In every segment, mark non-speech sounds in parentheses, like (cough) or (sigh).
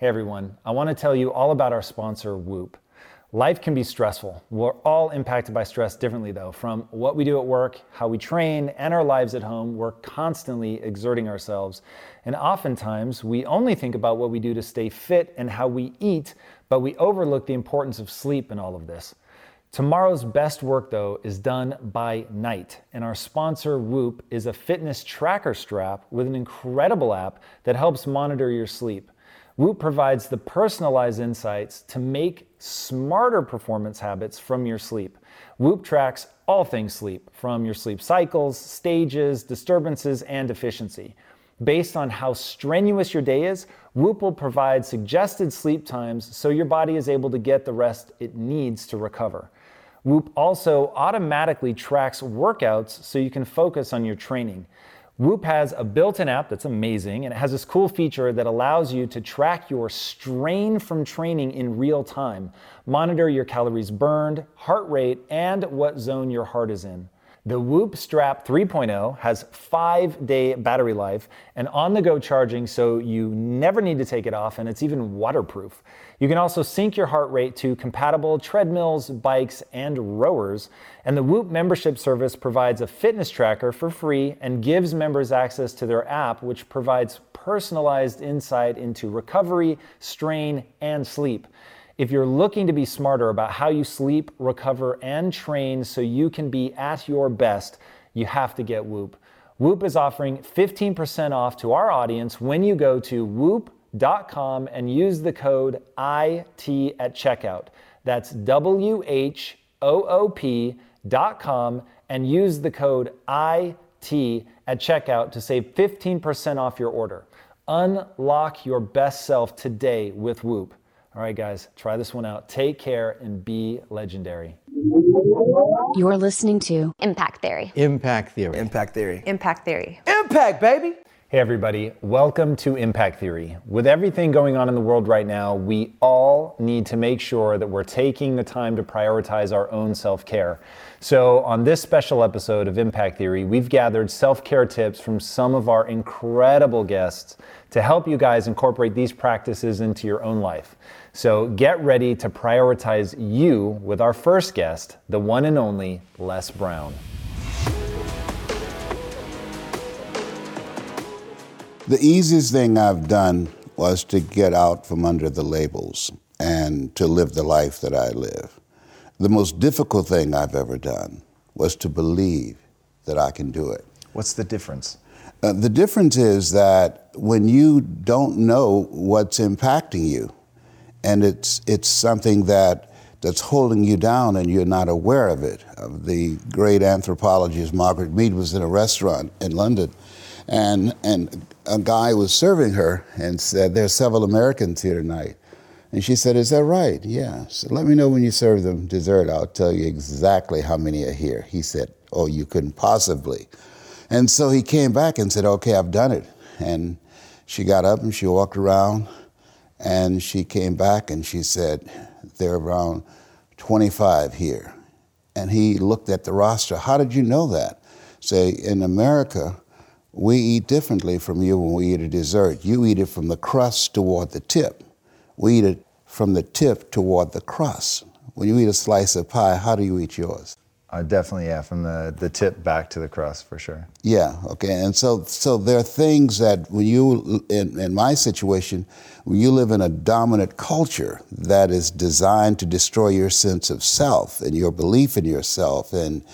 Hey everyone, I want to tell you all about our sponsor, Whoop. Life can be stressful. We're all impacted by stress differently, though. From what we do at work, how we train, and our lives at home, we're constantly exerting ourselves. And oftentimes, we only think about what we do to stay fit and how we eat, but we overlook the importance of sleep in all of this. Tomorrow's best work, though, is done by night. And our sponsor, Whoop, is a fitness tracker strap with an incredible app that helps monitor your sleep. Whoop provides the personalized insights to make smarter performance habits from your sleep. Whoop tracks all things sleep, from your sleep cycles, stages, disturbances, and efficiency. Based on how strenuous your day is, Whoop will provide suggested sleep times so your body is able to get the rest it needs to recover. Whoop also automatically tracks workouts so you can focus on your training. Whoop has a built-in app that's amazing, and it has this cool feature that allows you to track your strain from training in real time, monitor your calories burned, heart rate, and what zone your heart is in. The Whoop Strap 3.0 has five day battery life and on the go charging so you never need to take it off, and it's even waterproof. You can also sync your heart rate to compatible treadmills, bikes, and rowers. And the Whoop membership service provides a fitness tracker for free and gives members access to their app, which provides personalized insight into recovery, strain, and sleep. If you're looking to be smarter about how you sleep, recover, and train so you can be at your best, you have to get Whoop. Whoop is offering 15% off to our audience when you go to whoop.com and use the code IT at checkout. That's W H O O P.com and use the code IT at checkout to save 15% off your order. Unlock your best self today with Whoop. All right, guys, try this one out. Take care and be legendary. You're listening to Impact Theory. Impact Theory. Impact Theory. Impact Theory. Impact, baby. Hey, everybody, welcome to Impact Theory. With everything going on in the world right now, we all need to make sure that we're taking the time to prioritize our own self care. So, on this special episode of Impact Theory, we've gathered self care tips from some of our incredible guests to help you guys incorporate these practices into your own life. So get ready to prioritize you with our first guest, the one and only Les Brown. The easiest thing I've done was to get out from under the labels and to live the life that I live. The most difficult thing I've ever done was to believe that I can do it. What's the difference? Uh, the difference is that when you don't know what's impacting you, and it's it's something that that's holding you down and you're not aware of it. The great anthropologist Margaret Mead was in a restaurant in London, and and a guy was serving her and said, "There's several Americans here tonight." And she said, Is that right? Yeah. So let me know when you serve them dessert. I'll tell you exactly how many are here. He said, Oh, you couldn't possibly. And so he came back and said, Okay, I've done it. And she got up and she walked around and she came back and she said, There are around 25 here. And he looked at the roster. How did you know that? Say, in America, we eat differently from you when we eat a dessert. You eat it from the crust toward the tip. We eat it from the tip toward the crust. When you eat a slice of pie, how do you eat yours? Uh, definitely, yeah, from the, the tip back to the crust for sure. Yeah, okay. And so so there are things that when you in, in my situation, when you live in a dominant culture that is designed to destroy your sense of self and your belief in yourself and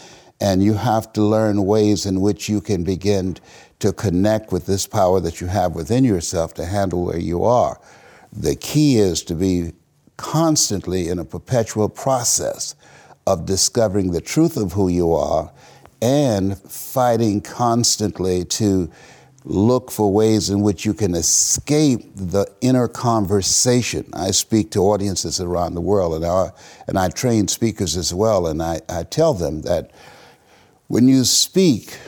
and you have to learn ways in which you can begin to connect with this power that you have within yourself to handle where you are. The key is to be constantly in a perpetual process of discovering the truth of who you are and fighting constantly to look for ways in which you can escape the inner conversation. I speak to audiences around the world and I, and I train speakers as well, and I, I tell them that when you speak,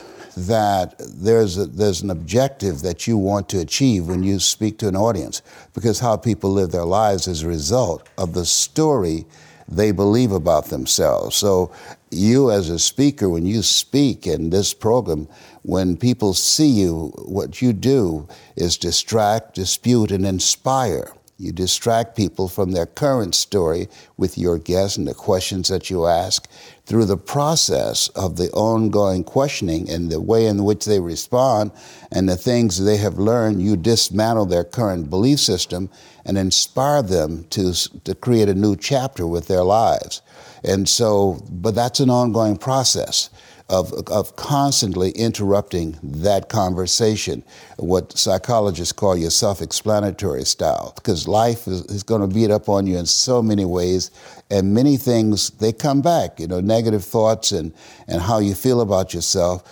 that there's, a, there's an objective that you want to achieve when you speak to an audience, because how people live their lives is a result of the story they believe about themselves. So, you as a speaker, when you speak in this program, when people see you, what you do is distract, dispute, and inspire. You distract people from their current story with your guests and the questions that you ask. Through the process of the ongoing questioning and the way in which they respond and the things they have learned, you dismantle their current belief system and inspire them to, to create a new chapter with their lives. And so, but that's an ongoing process of, of constantly interrupting that conversation, what psychologists call your self explanatory style, because life is, is going to beat up on you in so many ways, and many things, they come back, you know, negative thoughts and, and how you feel about yourself,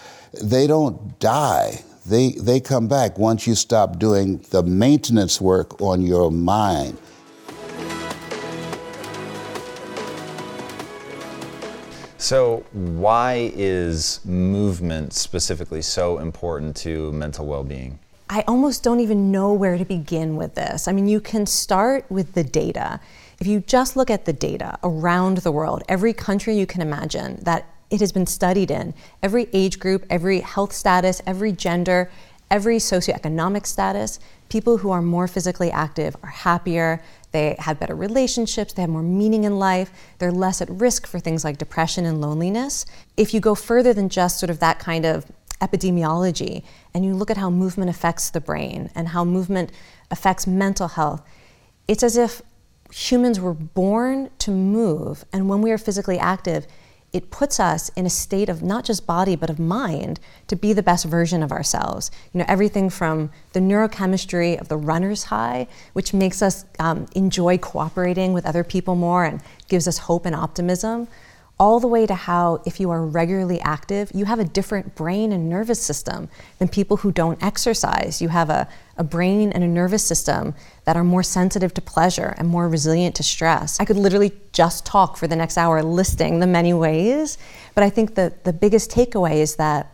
they don't die. They, they come back once you stop doing the maintenance work on your mind So, why is movement specifically so important to mental well being? I almost don't even know where to begin with this. I mean, you can start with the data. If you just look at the data around the world, every country you can imagine that it has been studied in, every age group, every health status, every gender, every socioeconomic status, people who are more physically active are happier, they have better relationships, they have more meaning in life, they're less at risk for things like depression and loneliness. If you go further than just sort of that kind of epidemiology and you look at how movement affects the brain and how movement affects mental health, it's as if humans were born to move, and when we are physically active, it puts us in a state of not just body but of mind to be the best version of ourselves. You know, everything from the neurochemistry of the runner's high, which makes us um, enjoy cooperating with other people more and gives us hope and optimism, all the way to how, if you are regularly active, you have a different brain and nervous system than people who don't exercise. You have a, a brain and a nervous system that are more sensitive to pleasure and more resilient to stress. I could literally just talk for the next hour listing the many ways, but I think that the biggest takeaway is that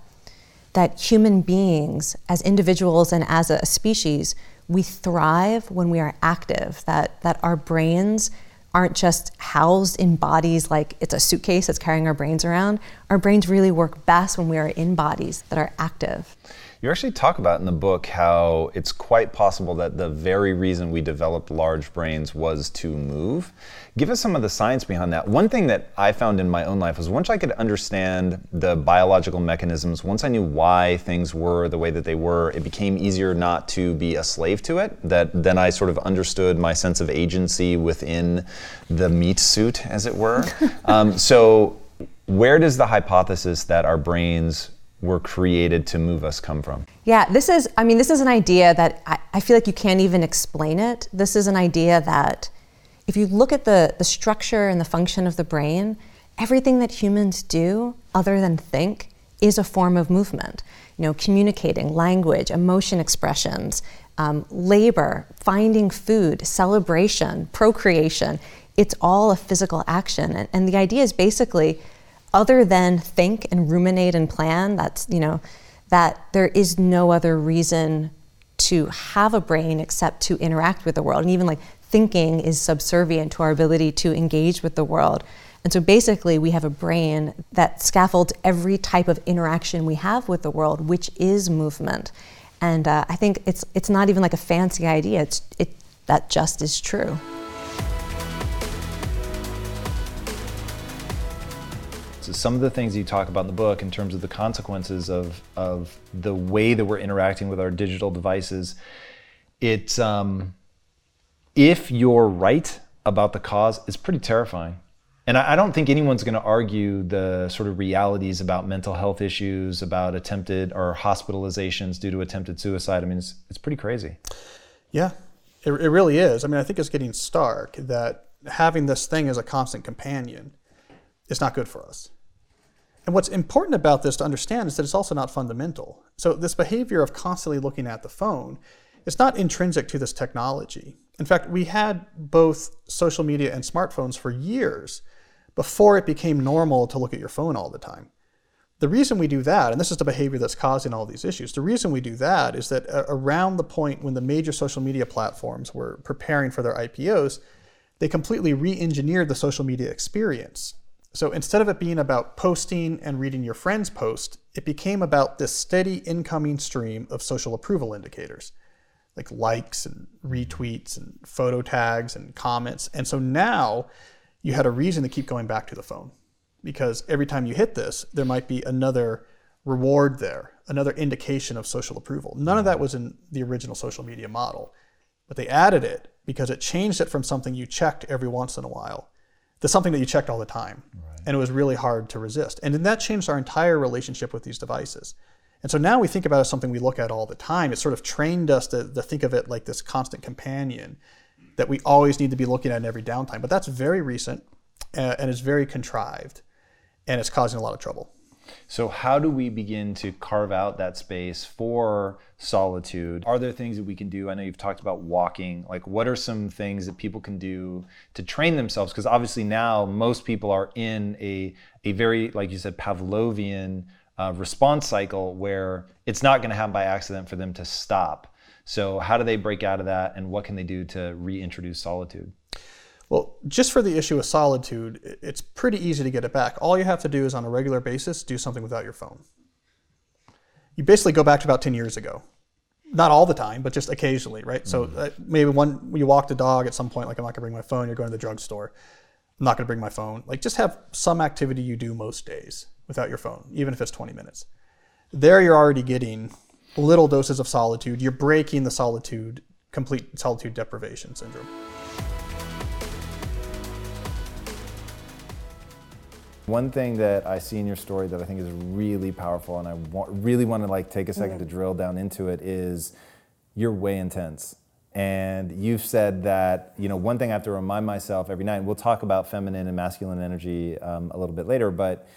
that human beings as individuals and as a species, we thrive when we are active, that, that our brains aren't just housed in bodies like it's a suitcase that's carrying our brains around. Our brains really work best when we are in bodies that are active. You actually talk about in the book how it's quite possible that the very reason we developed large brains was to move. Give us some of the science behind that. One thing that I found in my own life was once I could understand the biological mechanisms, once I knew why things were the way that they were, it became easier not to be a slave to it. That then I sort of understood my sense of agency within the meat suit, as it were. (laughs) um, so, where does the hypothesis that our brains were created to move us come from? Yeah, this is, I mean, this is an idea that I, I, feel like you can't even explain it. This is an idea that if you look at the, the structure and the function of the brain, everything that humans do other than think is a form of movement. You know, communicating, language, emotion expressions, um, labor, finding food, celebration, procreation. It's all a physical action. And, and the idea is basically other than think and ruminate and plan, that's, you know, that there is no other reason to have a brain except to interact with the world. And even like thinking is subservient to our ability to engage with the world. And so basically, we have a brain that scaffolds every type of interaction we have with the world, which is movement. And uh, I think it's, it's not even like a fancy idea, it's, it, that just is true. So some of the things you talk about in the book in terms of the consequences of, of the way that we're interacting with our digital devices, it's um, if you're right about the cause, it's pretty terrifying. And I, I don't think anyone's going to argue the sort of realities about mental health issues, about attempted or hospitalizations due to attempted suicide. I mean, it's, it's pretty crazy. Yeah, it, it really is. I mean, I think it's getting stark that having this thing as a constant companion is not good for us. And what's important about this to understand is that it's also not fundamental. So, this behavior of constantly looking at the phone is not intrinsic to this technology. In fact, we had both social media and smartphones for years before it became normal to look at your phone all the time. The reason we do that, and this is the behavior that's causing all these issues, the reason we do that is that uh, around the point when the major social media platforms were preparing for their IPOs, they completely re engineered the social media experience. So instead of it being about posting and reading your friend's post, it became about this steady incoming stream of social approval indicators, like likes and retweets and photo tags and comments. And so now you had a reason to keep going back to the phone because every time you hit this, there might be another reward there, another indication of social approval. None of that was in the original social media model, but they added it because it changed it from something you checked every once in a while to something that you checked all the time. Right. And it was really hard to resist. And then that changed our entire relationship with these devices. And so now we think about it as something we look at all the time. It sort of trained us to, to think of it like this constant companion that we always need to be looking at in every downtime. But that's very recent uh, and it's very contrived and it's causing a lot of trouble. So, how do we begin to carve out that space for solitude? Are there things that we can do? I know you've talked about walking. Like, what are some things that people can do to train themselves? Because obviously, now most people are in a, a very, like you said, Pavlovian uh, response cycle where it's not going to happen by accident for them to stop. So, how do they break out of that, and what can they do to reintroduce solitude? Well, just for the issue of solitude, it's pretty easy to get it back. All you have to do is on a regular basis do something without your phone. You basically go back to about 10 years ago. Not all the time, but just occasionally, right? Mm-hmm. So uh, maybe one you walk the dog at some point, like I'm not gonna bring my phone. You're going to the drugstore. I'm not gonna bring my phone. Like just have some activity you do most days without your phone, even if it's 20 minutes. There, you're already getting little doses of solitude. You're breaking the solitude, complete solitude deprivation syndrome. One thing that I see in your story that I think is really powerful, and I want, really want to like take a 2nd mm-hmm. to drill down into it, is you're way intense. And you've said that you know one thing I have to remind myself every night. And we'll talk about feminine and masculine energy um, a little bit later, but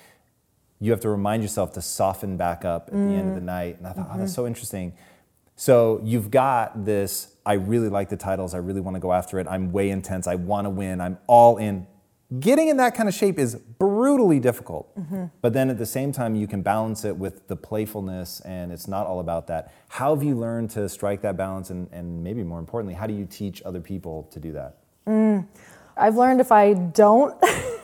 you have to remind yourself to soften back up at mm. the end of the mm. night. And I thought, mm-hmm. oh, that's mm-hmm. so interesting. So you've got this. I really like the titles. I really want to go after it. I'm way intense. I want to win. I'm all in getting in that kind of shape is brutally difficult. Mm-hmm. But then at the same time, you can balance it with the playfulness, and it's not all about that. How have you learned to strike that balance? And, and maybe more importantly, how do you teach other people to do that? Mm. I've learned if I don't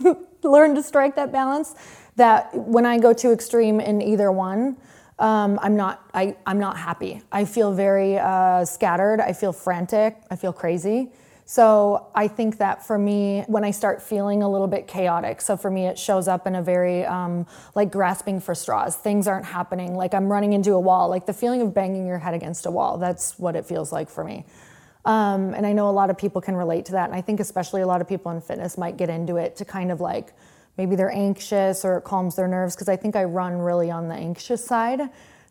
(laughs) learn to strike that balance, that when I go too extreme in either one, um, I'm not I, I'm not happy. I feel very uh, scattered. I feel frantic. I feel crazy. So I think that for me, when I start feeling a little bit chaotic, so for me, it shows up in a very um, like grasping for straws. Things aren't happening. Like I'm running into a wall. Like the feeling of banging your head against a wall. That's what it feels like for me. Um, and I know a lot of people can relate to that. And I think especially a lot of people in fitness might get into it to kind of like maybe they're anxious or it calms their nerves because I think I run really on the anxious side.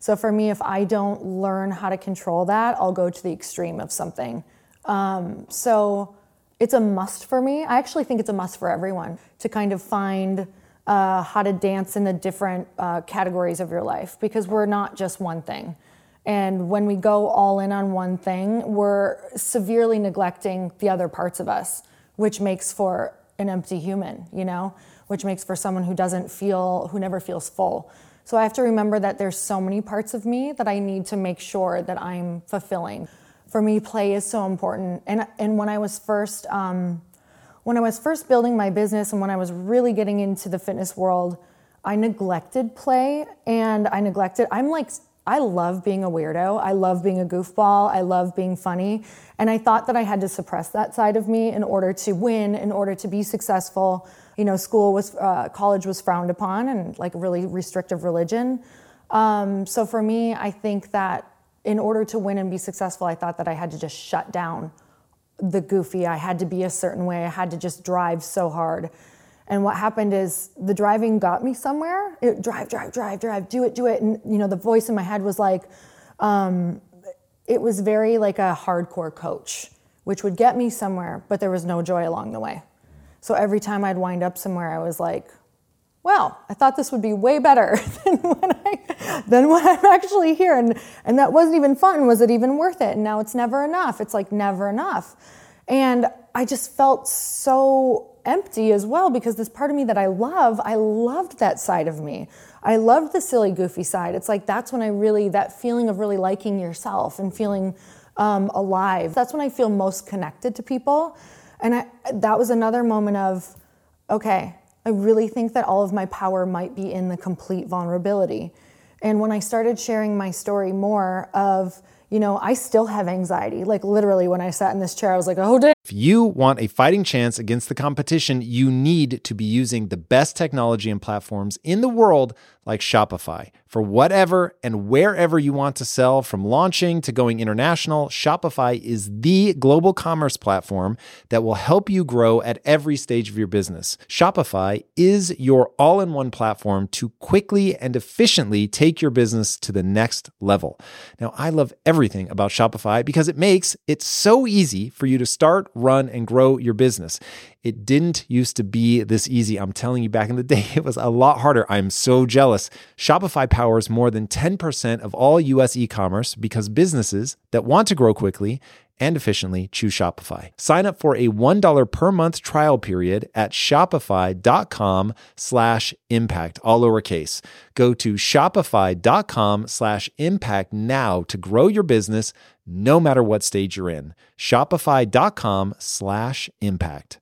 So for me, if I don't learn how to control that, I'll go to the extreme of something. Um, so it's a must for me. I actually think it's a must for everyone to kind of find uh, how to dance in the different uh, categories of your life because we're not just one thing. And when we go all in on one thing, we're severely neglecting the other parts of us, which makes for an empty human, you know, which makes for someone who doesn't feel, who never feels full. So I have to remember that there's so many parts of me that I need to make sure that I'm fulfilling for me, play is so important. And and when I was first um, when I was first building my business and when I was really getting into the fitness world, I neglected play and I neglected. I'm like I love being a weirdo. I love being a goofball. I love being funny. And I thought that I had to suppress that side of me in order to win, in order to be successful. You know, school was, uh, college was frowned upon and like a really restrictive religion. Um, so for me, I think that in order to win and be successful, I thought that I had to just shut down the goofy. I had to be a certain way. I had to just drive so hard. And what happened is the driving got me somewhere. It, drive, drive, drive, drive, do it, do it. And you know, the voice in my head was like, um, it was very like a hardcore coach, which would get me somewhere, but there was no joy along the way. So every time I'd wind up somewhere, I was like, well, I thought this would be way better (laughs) than when, I, (laughs) than what I'm actually here. And, and that wasn't even fun. Was it even worth it? And now it's never enough. It's like never enough. And I just felt so empty as well because this part of me that I love, I loved that side of me. I loved the silly, goofy side. It's like that's when I really, that feeling of really liking yourself and feeling um, alive. That's when I feel most connected to people. And I, that was another moment of, okay, I really think that all of my power might be in the complete vulnerability. And when I started sharing my story more of, you know, I still have anxiety. Like literally, when I sat in this chair, I was like, oh, damn. If you want a fighting chance against the competition, you need to be using the best technology and platforms in the world like Shopify. For whatever and wherever you want to sell, from launching to going international, Shopify is the global commerce platform that will help you grow at every stage of your business. Shopify is your all in one platform to quickly and efficiently take your business to the next level. Now, I love everything about Shopify because it makes it so easy for you to start, run, and grow your business. It didn't used to be this easy. I'm telling you, back in the (laughs) day, it was a lot harder. I'm so jealous. Shopify powers more than 10% of all US e commerce because businesses that want to grow quickly and efficiently choose Shopify. Sign up for a $1 per month trial period at shopify.com slash impact, all lowercase. Go to shopify.com slash impact now to grow your business no matter what stage you're in. Shopify.com slash impact.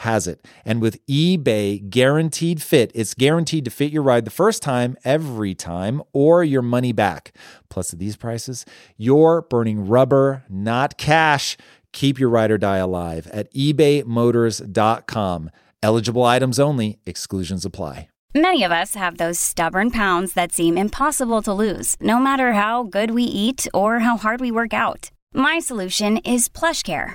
has it. And with eBay Guaranteed Fit, it's guaranteed to fit your ride the first time, every time, or your money back. Plus, at these prices, you're burning rubber, not cash. Keep your ride or die alive at ebaymotors.com. Eligible items only, exclusions apply. Many of us have those stubborn pounds that seem impossible to lose, no matter how good we eat or how hard we work out. My solution is PlushCare.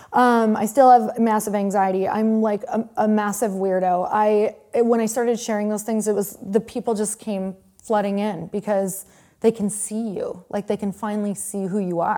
Um, I still have massive anxiety. I'm like a, a massive weirdo. I when I started sharing those things, it was the people just came flooding in because they can see you, like they can finally see who you are.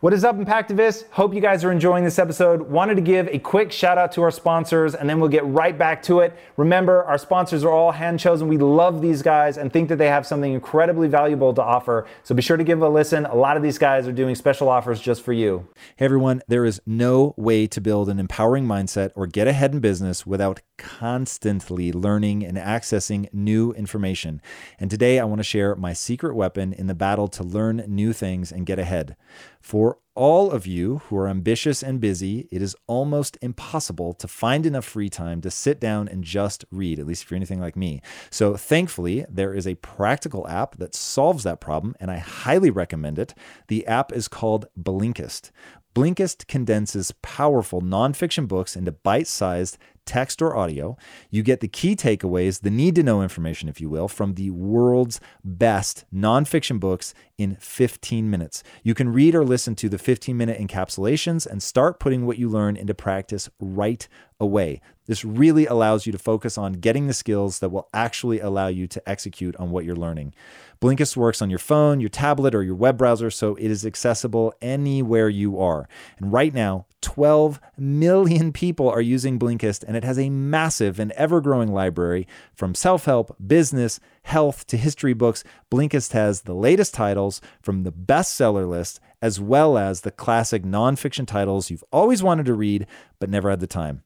What is up, Impactivists? Hope you guys are enjoying this episode. Wanted to give a quick shout out to our sponsors and then we'll get right back to it. Remember, our sponsors are all hand chosen. We love these guys and think that they have something incredibly valuable to offer. So be sure to give a listen. A lot of these guys are doing special offers just for you. Hey everyone, there is no way to build an empowering mindset or get ahead in business without constantly learning and accessing new information. And today I want to share my secret weapon in the battle to learn new things and get ahead. For all of you who are ambitious and busy, it is almost impossible to find enough free time to sit down and just read, at least if you're anything like me. So, thankfully, there is a practical app that solves that problem, and I highly recommend it. The app is called Blinkist. Blinkist condenses powerful nonfiction books into bite sized text or audio. You get the key takeaways, the need to know information, if you will, from the world's best nonfiction books in 15 minutes. You can read or listen to the 15 minute encapsulations and start putting what you learn into practice right away. This really allows you to focus on getting the skills that will actually allow you to execute on what you're learning. Blinkist works on your phone, your tablet, or your web browser, so it is accessible anywhere you are. And right now, 12 million people are using Blinkist, and it has a massive and ever growing library from self help, business, health to history books. Blinkist has the latest titles from the bestseller list, as well as the classic nonfiction titles you've always wanted to read but never had the time.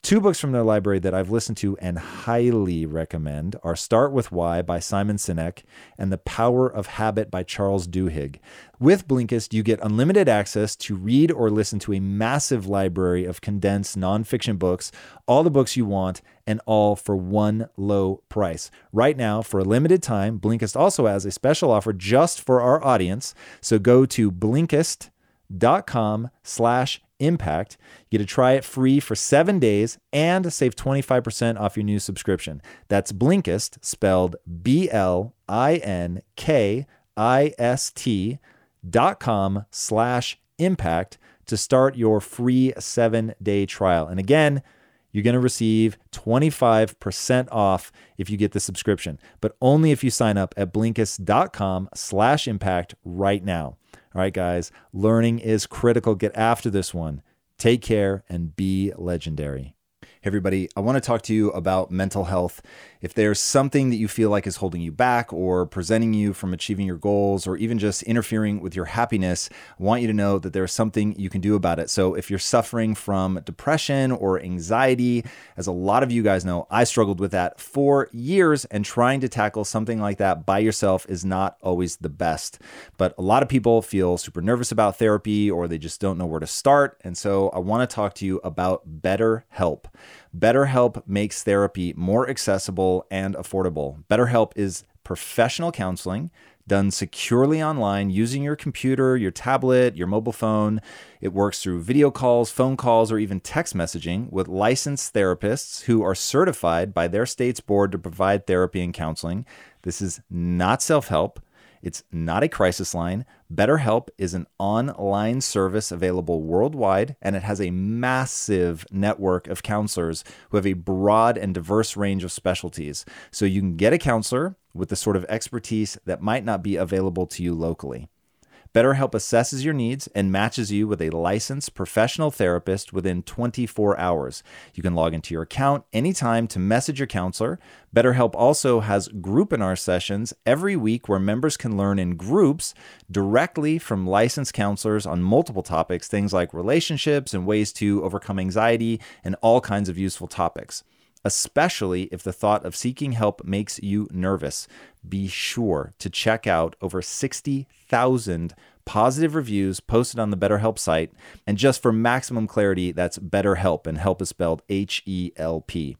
Two books from their library that I've listened to and highly recommend are Start with Why by Simon Sinek and The Power of Habit by Charles Duhigg. With Blinkist, you get unlimited access to read or listen to a massive library of condensed nonfiction books, all the books you want, and all for one low price. Right now, for a limited time, Blinkist also has a special offer just for our audience. So go to blinkist.com slash impact. You get to try it free for seven days and save 25% off your new subscription. That's Blinkist, spelled B L I N K I S T dot com slash impact to start your free seven day trial. And again, you're going to receive 25% off if you get the subscription, but only if you sign up at blinkist.com slash impact right now. All right, guys, learning is critical. Get after this one. Take care and be legendary. Hey, everybody, I want to talk to you about mental health. If there's something that you feel like is holding you back or presenting you from achieving your goals or even just interfering with your happiness, I want you to know that there's something you can do about it. So, if you're suffering from depression or anxiety, as a lot of you guys know, I struggled with that for years, and trying to tackle something like that by yourself is not always the best. But a lot of people feel super nervous about therapy or they just don't know where to start. And so, I want to talk to you about BetterHelp. BetterHelp makes therapy more accessible and affordable. BetterHelp is professional counseling done securely online using your computer, your tablet, your mobile phone. It works through video calls, phone calls, or even text messaging with licensed therapists who are certified by their state's board to provide therapy and counseling. This is not self help. It's not a crisis line. BetterHelp is an online service available worldwide, and it has a massive network of counselors who have a broad and diverse range of specialties. So you can get a counselor with the sort of expertise that might not be available to you locally. BetterHelp assesses your needs and matches you with a licensed professional therapist within 24 hours. You can log into your account anytime to message your counselor. BetterHelp also has groupinar sessions every week where members can learn in groups directly from licensed counselors on multiple topics, things like relationships and ways to overcome anxiety and all kinds of useful topics especially if the thought of seeking help makes you nervous. Be sure to check out over 60,000 positive reviews posted on the BetterHelp site. And just for maximum clarity, that's BetterHelp, and help is spelled H E L P.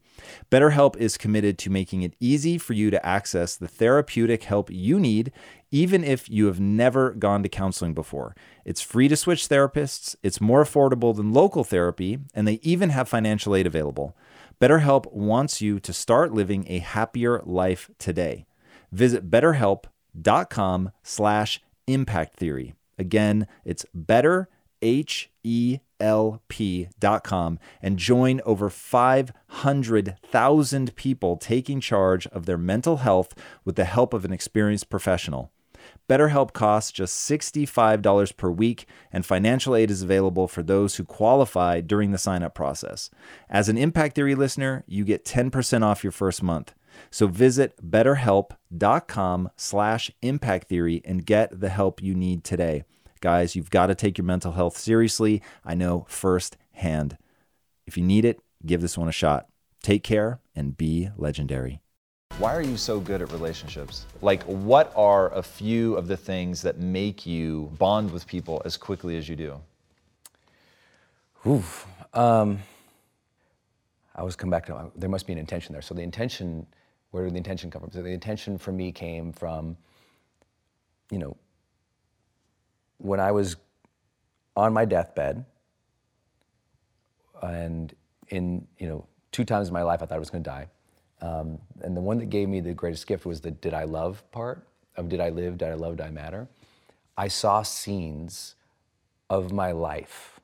BetterHelp is committed to making it easy for you to access the therapeutic help you need, even if you have never gone to counseling before. It's free to switch therapists, it's more affordable than local therapy, and they even have financial aid available. BetterHelp wants you to start living a happier life today. Visit betterhelp.com slash impact theory. Again, it's better, and join over 500,000 people taking charge of their mental health with the help of an experienced professional. BetterHelp costs just $65 per week, and financial aid is available for those who qualify during the sign up process. As an Impact Theory listener, you get 10% off your first month. So visit betterhelp.com slash impact theory and get the help you need today. Guys, you've got to take your mental health seriously. I know firsthand. If you need it, give this one a shot. Take care and be legendary. Why are you so good at relationships? Like, what are a few of the things that make you bond with people as quickly as you do? Oof. Um, I always come back to there must be an intention there. So the intention, where did the intention come from? So the intention for me came from, you know, when I was on my deathbed, and in you know two times in my life I thought I was going to die, um, and the one that gave me the greatest gift was the "Did I love?" part of "Did I live? Did I love? Did I matter?" I saw scenes of my life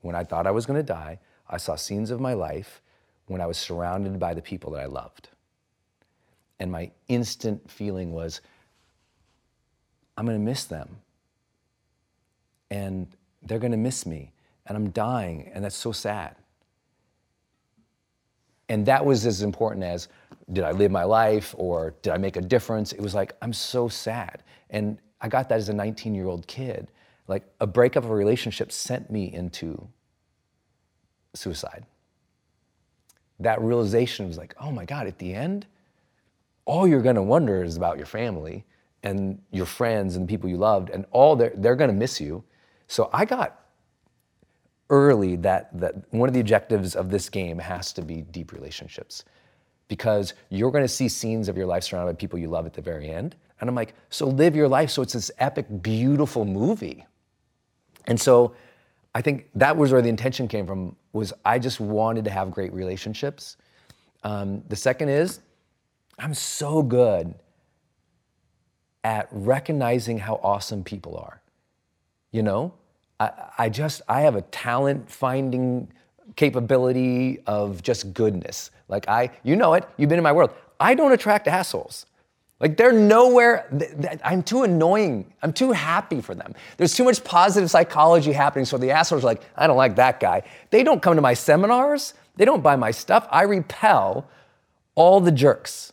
when I thought I was going to die. I saw scenes of my life when I was surrounded by the people that I loved, and my instant feeling was, "I'm going to miss them." and they're going to miss me and I'm dying and that's so sad. And that was as important as did I live my life or did I make a difference? It was like I'm so sad. And I got that as a 19-year-old kid. Like a breakup of a relationship sent me into suicide. That realization was like, oh my God, at the end, all you're gonna wonder is about your family and your friends and the people you loved, and all they're, they're gonna miss you. So I got early that, that one of the objectives of this game has to be deep relationships because you're going to see scenes of your life surrounded by people you love at the very end. And I'm like, so live your life so it's this epic, beautiful movie. And so I think that was where the intention came from was I just wanted to have great relationships. Um, the second is I'm so good at recognizing how awesome people are. You know, I, I just, I have a talent finding capability of just goodness. Like I, you know it, you've been in my world. I don't attract assholes. Like they're nowhere, I'm too annoying. I'm too happy for them. There's too much positive psychology happening. So the assholes are like, I don't like that guy. They don't come to my seminars. They don't buy my stuff. I repel all the jerks.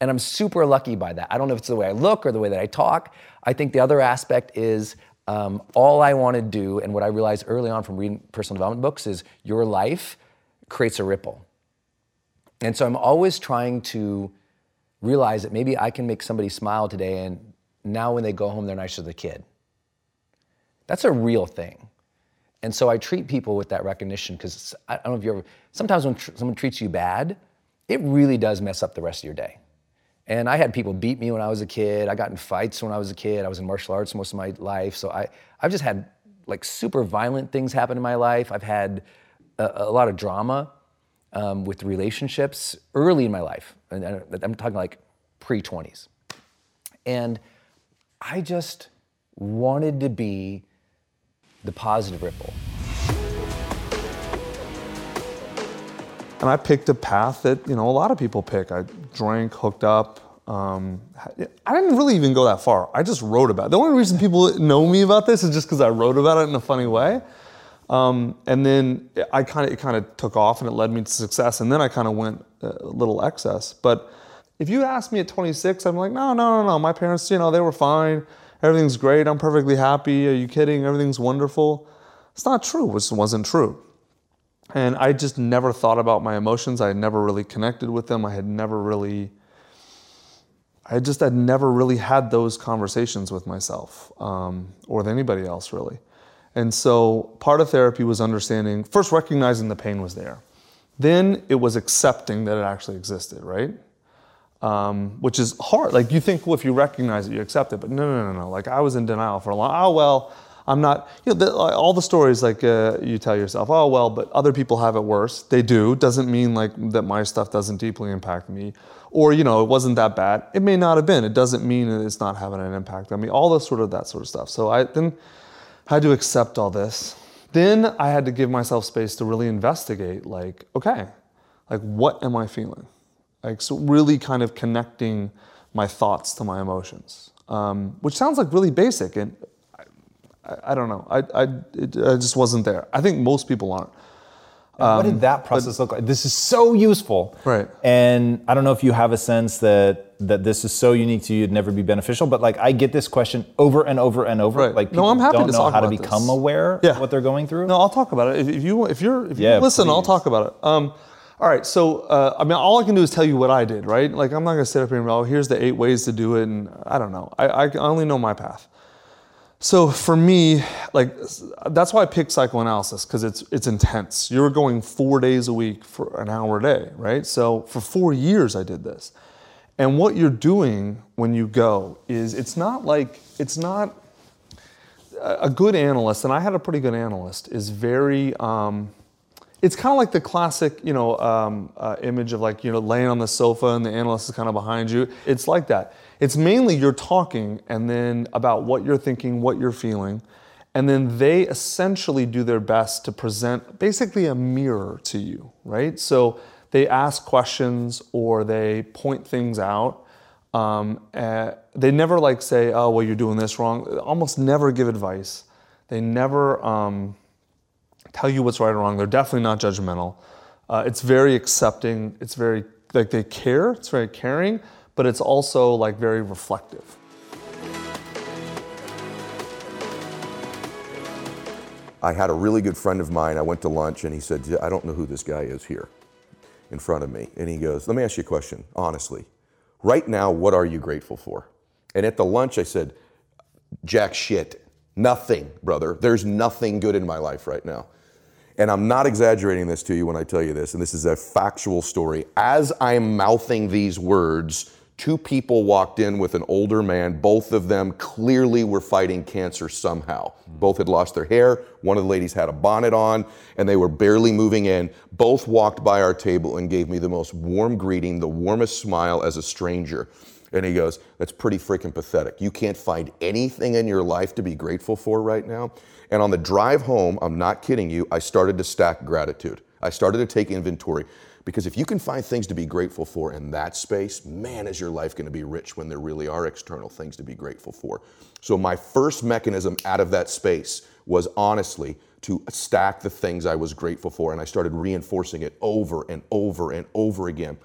And I'm super lucky by that. I don't know if it's the way I look or the way that I talk. I think the other aspect is um, all I want to do, and what I realized early on from reading personal development books, is your life creates a ripple. And so I'm always trying to realize that maybe I can make somebody smile today, and now when they go home, they're nicer to the kid. That's a real thing. And so I treat people with that recognition because I don't know if you ever, sometimes when tr- someone treats you bad, it really does mess up the rest of your day. And I had people beat me when I was a kid. I got in fights when I was a kid. I was in martial arts most of my life. So I, I've just had like super violent things happen in my life. I've had a, a lot of drama um, with relationships early in my life. And I'm talking like pre 20s. And I just wanted to be the positive ripple. And I picked a path that you know a lot of people pick. I drank, hooked up. Um, I didn't really even go that far. I just wrote about it. The only reason people know me about this is just because I wrote about it in a funny way. Um, and then I kind of it kind of took off and it led me to success. And then I kind of went a little excess. But if you asked me at 26, I'm like, no, no, no, no. My parents, you know, they were fine. Everything's great. I'm perfectly happy. Are you kidding? Everything's wonderful. It's not true. It wasn't true. And I just never thought about my emotions. I had never really connected with them. I had never really, I just had never really had those conversations with myself um, or with anybody else really. And so part of therapy was understanding, first recognizing the pain was there. Then it was accepting that it actually existed, right? Um, which is hard. Like you think, well, if you recognize it, you accept it. But no, no, no, no. Like I was in denial for a long. Oh well, I'm not, you know, the, all the stories like uh, you tell yourself, oh, well, but other people have it worse. They do. Doesn't mean like that my stuff doesn't deeply impact me. Or, you know, it wasn't that bad. It may not have been. It doesn't mean it's not having an impact on me. All the sort of that sort of stuff. So I then had to accept all this. Then I had to give myself space to really investigate like, okay, like what am I feeling? Like, so really kind of connecting my thoughts to my emotions. um, which sounds like really basic, and I, I don't know. I, I, it, I just wasn't there. I think most people aren't. And what Um, did that process look like? This is so useful. Right. And I don't know if you have a sense that that this is so unique to you, it'd never be beneficial. But like, I get this question over and over and over. Right. Like, No, people I'm happy don't to know talk how to become this. aware Yeah. of what they're going through. No, I'll talk about it. If, you if you're if you Yeah, listen, I'll talk about it. Um, all right. So uh, I mean, all I can do is tell you what I did. Right. Like I'm not gonna sit up here and oh, here's the eight ways to do it, and I don't know. I, I only know my path. So for me, like that's why I picked psychoanalysis because it's it's intense. You're going four days a week for an hour a day, right? So for four years I did this, and what you're doing when you go is it's not like it's not a good analyst, and I had a pretty good analyst, is very. Um, it's kind of like the classic, you know, um, uh, image of like you know laying on the sofa and the analyst is kind of behind you. It's like that. It's mainly you're talking and then about what you're thinking, what you're feeling, and then they essentially do their best to present basically a mirror to you, right? So they ask questions or they point things out. Um, uh, they never like say, "Oh, well, you're doing this wrong." Almost never give advice. They never. Um, tell you what's right or wrong. They're definitely not judgmental. Uh, it's very accepting. It's very like they care. It's very caring, but it's also like very reflective. I had a really good friend of mine. I went to lunch and he said, I don't know who this guy is here in front of me. And he goes, Let me ask you a question, honestly. Right now, what are you grateful for? And at the lunch, I said, Jack shit. Nothing, brother. There's nothing good in my life right now. And I'm not exaggerating this to you when I tell you this, and this is a factual story. As I'm mouthing these words, two people walked in with an older man. Both of them clearly were fighting cancer somehow. Both had lost their hair. One of the ladies had a bonnet on, and they were barely moving in. Both walked by our table and gave me the most warm greeting, the warmest smile as a stranger. And he goes, That's pretty freaking pathetic. You can't find anything in your life to be grateful for right now. And on the drive home, I'm not kidding you, I started to stack gratitude. I started to take inventory. Because if you can find things to be grateful for in that space, man, is your life going to be rich when there really are external things to be grateful for. So, my first mechanism out of that space was honestly to stack the things I was grateful for. And I started reinforcing it over and over and over again.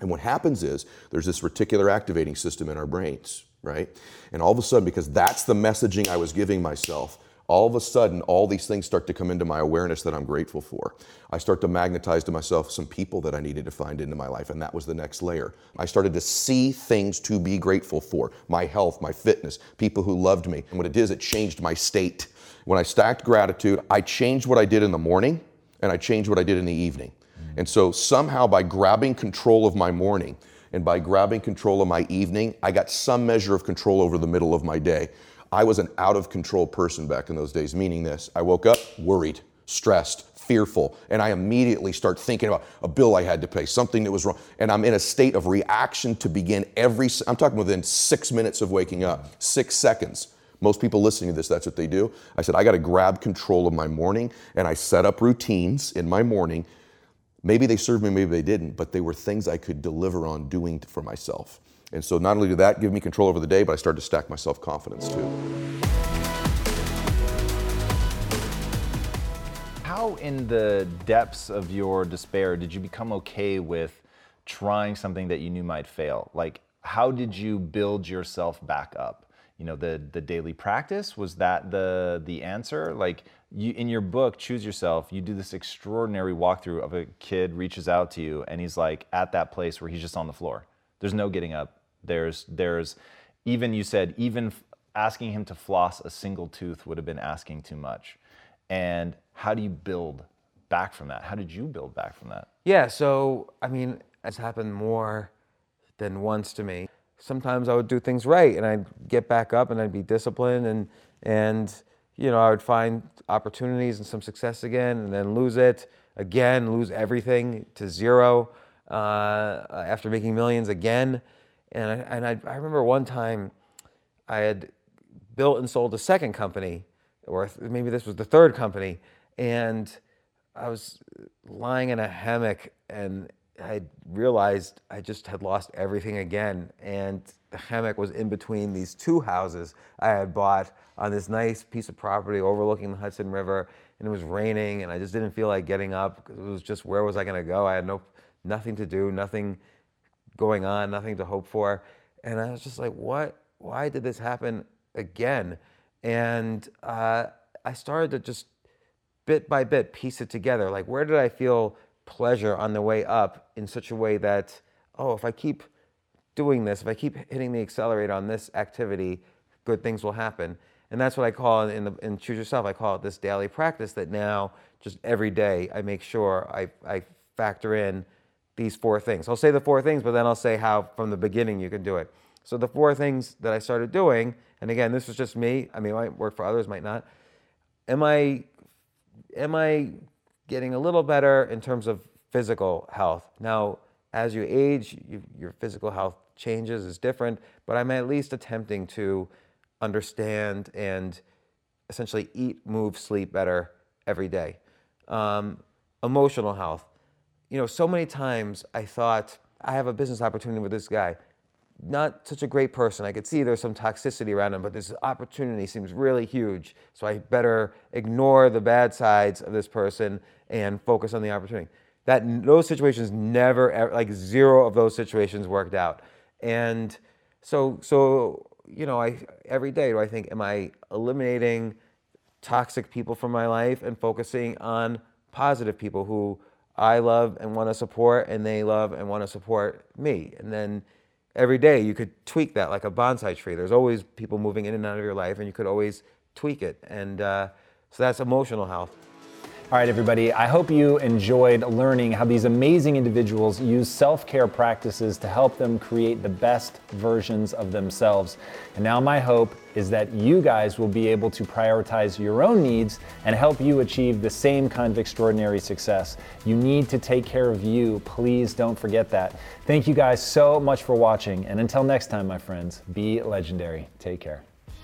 And what happens is there's this reticular activating system in our brains, right? And all of a sudden, because that's the messaging I was giving myself, all of a sudden, all these things start to come into my awareness that I'm grateful for. I start to magnetize to myself some people that I needed to find into my life, and that was the next layer. I started to see things to be grateful for my health, my fitness, people who loved me. And what it is, it changed my state. When I stacked gratitude, I changed what I did in the morning and I changed what I did in the evening. And so somehow by grabbing control of my morning and by grabbing control of my evening, I got some measure of control over the middle of my day. I was an out of control person back in those days, meaning this I woke up worried, stressed, fearful, and I immediately start thinking about a bill I had to pay, something that was wrong. And I'm in a state of reaction to begin every, I'm talking within six minutes of waking up, six seconds. Most people listening to this, that's what they do. I said, I got to grab control of my morning, and I set up routines in my morning Maybe they served me, maybe they didn't, but they were things I could deliver on doing for myself. And so not only did that give me control over the day, but I started to stack my self confidence too. How, in the depths of your despair, did you become okay with trying something that you knew might fail? Like, how did you build yourself back up? You know, the the daily practice was that the the answer? Like, you in your book, choose yourself. You do this extraordinary walkthrough of a kid reaches out to you, and he's like at that place where he's just on the floor. There's no getting up. There's there's even you said even asking him to floss a single tooth would have been asking too much. And how do you build back from that? How did you build back from that? Yeah, so I mean, it's happened more than once to me. Sometimes I would do things right and I'd get back up and I'd be disciplined and and you know, I would find opportunities and some success again and then lose it again, lose everything to zero uh, after making millions again. And I, and I, I remember one time I had built and sold a second company, or maybe this was the third company, and I was lying in a hammock and I realized I just had lost everything again. And hammock was in between these two houses I had bought on this nice piece of property overlooking the Hudson River, and it was raining, and I just didn't feel like getting up it was just where was I going to go? I had no nothing to do, nothing going on, nothing to hope for, and I was just like, what? Why did this happen again? And uh, I started to just bit by bit piece it together. Like, where did I feel pleasure on the way up in such a way that, oh, if I keep doing this, if I keep hitting the accelerator on this activity, good things will happen. And that's what I call in, the, in Choose Yourself, I call it this daily practice that now, just every day, I make sure I, I factor in these four things. I'll say the four things, but then I'll say how from the beginning you can do it. So the four things that I started doing, and again, this was just me. I mean, it might work for others, might not. Am I, am I getting a little better in terms of physical health? Now, as you age, you, your physical health changes, is different, but I'm at least attempting to understand and essentially eat, move, sleep better every day. Um, emotional health. You know, so many times I thought, I have a business opportunity with this guy. Not such a great person. I could see there's some toxicity around him, but this opportunity seems really huge. So I better ignore the bad sides of this person and focus on the opportunity. That those situations never, ever, like zero of those situations worked out. And so, so you know, I every day do I think, am I eliminating toxic people from my life and focusing on positive people who I love and want to support, and they love and want to support me. And then every day you could tweak that like a bonsai tree. There's always people moving in and out of your life, and you could always tweak it. And uh, so that's emotional health. All right, everybody, I hope you enjoyed learning how these amazing individuals use self care practices to help them create the best versions of themselves. And now, my hope is that you guys will be able to prioritize your own needs and help you achieve the same kind of extraordinary success. You need to take care of you. Please don't forget that. Thank you guys so much for watching. And until next time, my friends, be legendary. Take care.